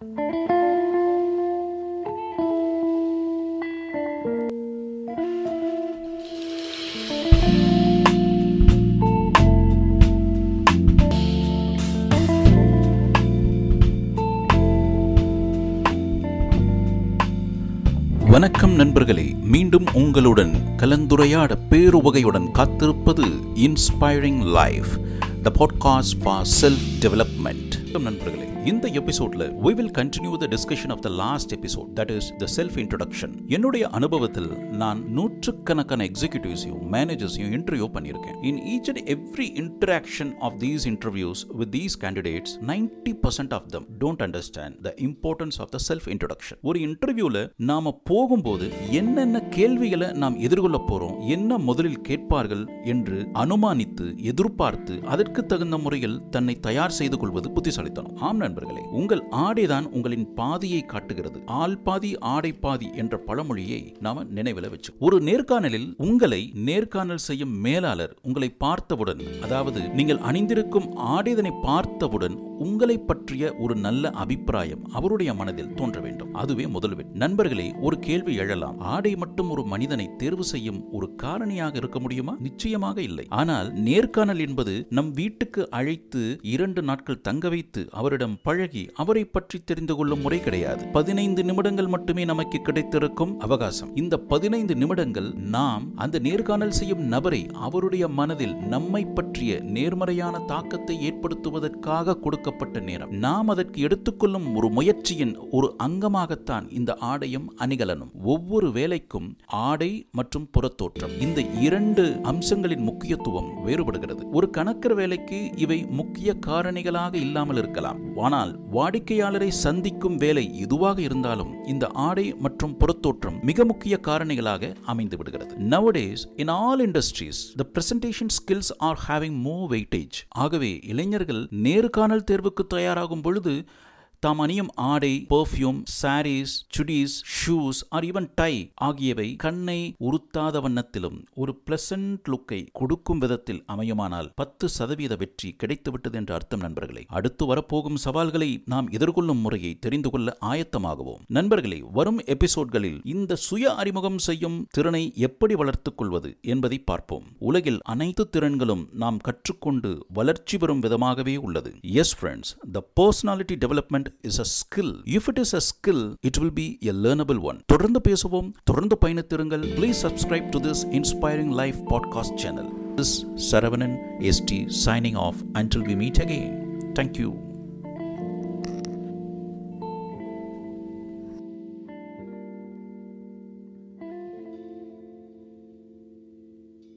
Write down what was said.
வணக்கம் நண்பர்களே மீண்டும் உங்களுடன் கலந்துரையாட பேருவகையுடன் காத்திருப்பது inspiring life the podcast for self development வணக்கம் நண்பர்களே இந்த எபிசோட்ல we will continue the discussion of the last episode that is the self introduction என்னுடைய அனுபவத்தில் நான் நூற்றுக்கணக்கான எக்ஸிகியூட்டிவ்ஸையும் மேனேஜர்ஸையும் இன்டர்வியூ பண்ணியிருக்கேன் in each and every interaction of these interviews with these candidates ninety percent of them don't understand the importance of the self introduction ஒரு இன்டர்வியூல நாம போகும்போது என்னென்ன கேள்விகளை நாம் எதிர்கொள்ள போறோம் என்ன முதலில் கேட்பார்கள் என்று அனுமானித்து எதிர்பார்த்து அதற்கு தகுந்த முறையில் தன்னை தயார் செய்து கொள்வது புத்திசாலி புத்திசாலித்தனம் ஆம் நண்பர்களே உங்கள் ஆடைதான் உங்களின் பாதியை காட்டுகிறது. ஆள் பாதி ஆடை பாதி என்ற பழமொழியை நாம நினைவில் வச்சு. ஒரு நேர்காணலில் உங்களை நேர்காணல் செய்யும் மேலாளர் உங்களை பார்த்தவுடன் அதாவது நீங்கள் அணிந்திருக்கும் ஆடைதனை பார்த்தவுடன் உங்களை பற்றிய ஒரு நல்ல அபிப்பிராயம் அவருடைய மனதில் தோன்ற வேண்டும். அதுவே முதல் வெற்றி. நண்பர்களே ஒரு கேள்வி எழலாம். ஆடை மட்டும் ஒரு மனிதனை தேர்வு செய்யும் ஒரு காரணியாக இருக்க முடியுமா? நிச்சயமாக இல்லை. ஆனால் நேர்காணல் என்பது நம் வீட்டுக்கு அழைத்து இரண்டு நாட்கள் தங்க வைத்து அவரிடம் பழகி அவரை பற்றி தெரிந்து கொள்ளும் முறை கிடையாது. பதினைந்து நிமிடங்கள் மட்டுமே நமக்கு கிடைத்திருக்கும் அவகாசம். இந்த பதினைந்து நிமிடங்கள் நாம் அந்த நேர்காணல் செய்யும் நபரை அவருடைய மனதில் நம்மை பற்றிய நேர்மறையான தாக்கத்தை ஏற்படுத்துவதற்காக கொடுக்கப்பட்ட நேரம். நாம் அதற்கு எடுத்துக்கொள்ளும் ஒரு முயற்சியின் ஒரு அங்கமாகத்தான் இந்த ஆடையும் அணிகலனும். ஒவ்வொரு வேலைக்கும் ஆடை மற்றும் புறத்தோற்றம். இந்த இரண்டு அம்சங்களின் முக்கியத்துவம் வேறுபடுகிறது. ஒரு கணக்கர் வேலைக்கு இவை முக்கிய காரணிகளாக இல்லாமல் இருக்கலாம். ஆனால் வாடிக்கையாளரை சந்திக்கும் வேலை எதுவாக இருந்தாலும் இந்த ஆடை மற்றும் புறத்தோற்றம் மிக முக்கிய காரணிகளாக அமைந்து விடுகிறது. Nowadays in all industries the presentation skills are having more weightage ஆகவே இளைஞர்கள் நேர்காணல் தேர்வுக்கு தயாராகும் பொழுது தாம் அணியும் ஆடை perfume saris chudis shoes or even tie ஆகியவை கண்ணை உறுத்தாத வண்ணத்திலும் ஒரு பிளசன்ட் லுக்கை கொடுக்கும் விதத்தில் அமையுமானால் பத்து சதவீத வெற்றி கிடைத்துவிட்டது என்ற அர்த்தம் நண்பர்களே. அடுத்து வரப்போகும் சவால்களை நாம் எதிர்கொள்ளும் முறையை தெரிந்து கொள்ள ஆயத்தமாகவும். நண்பர்களே வரும் எபிசோட்களில் இந்த சுய அறிமுகம் செய்யும் திறனை எப்படி வளர்த்துக் கொள்வது என்பதை பார்ப்போம். உலகில் அனைத்து திறன்களும் நாம் கற்றுக்கொண்டு வளர்ச்சி பெறும் விதமாகவே உள்ளது. Yes friends the personality development is a skill if it is a skill it will be a learnable one தொடர்ந்து பேசுவோம் தொடர்ந்து பயணித்திருங்கள் please subscribe to this inspiring life podcast channel this Saravanan ST signing off until we meet again thank you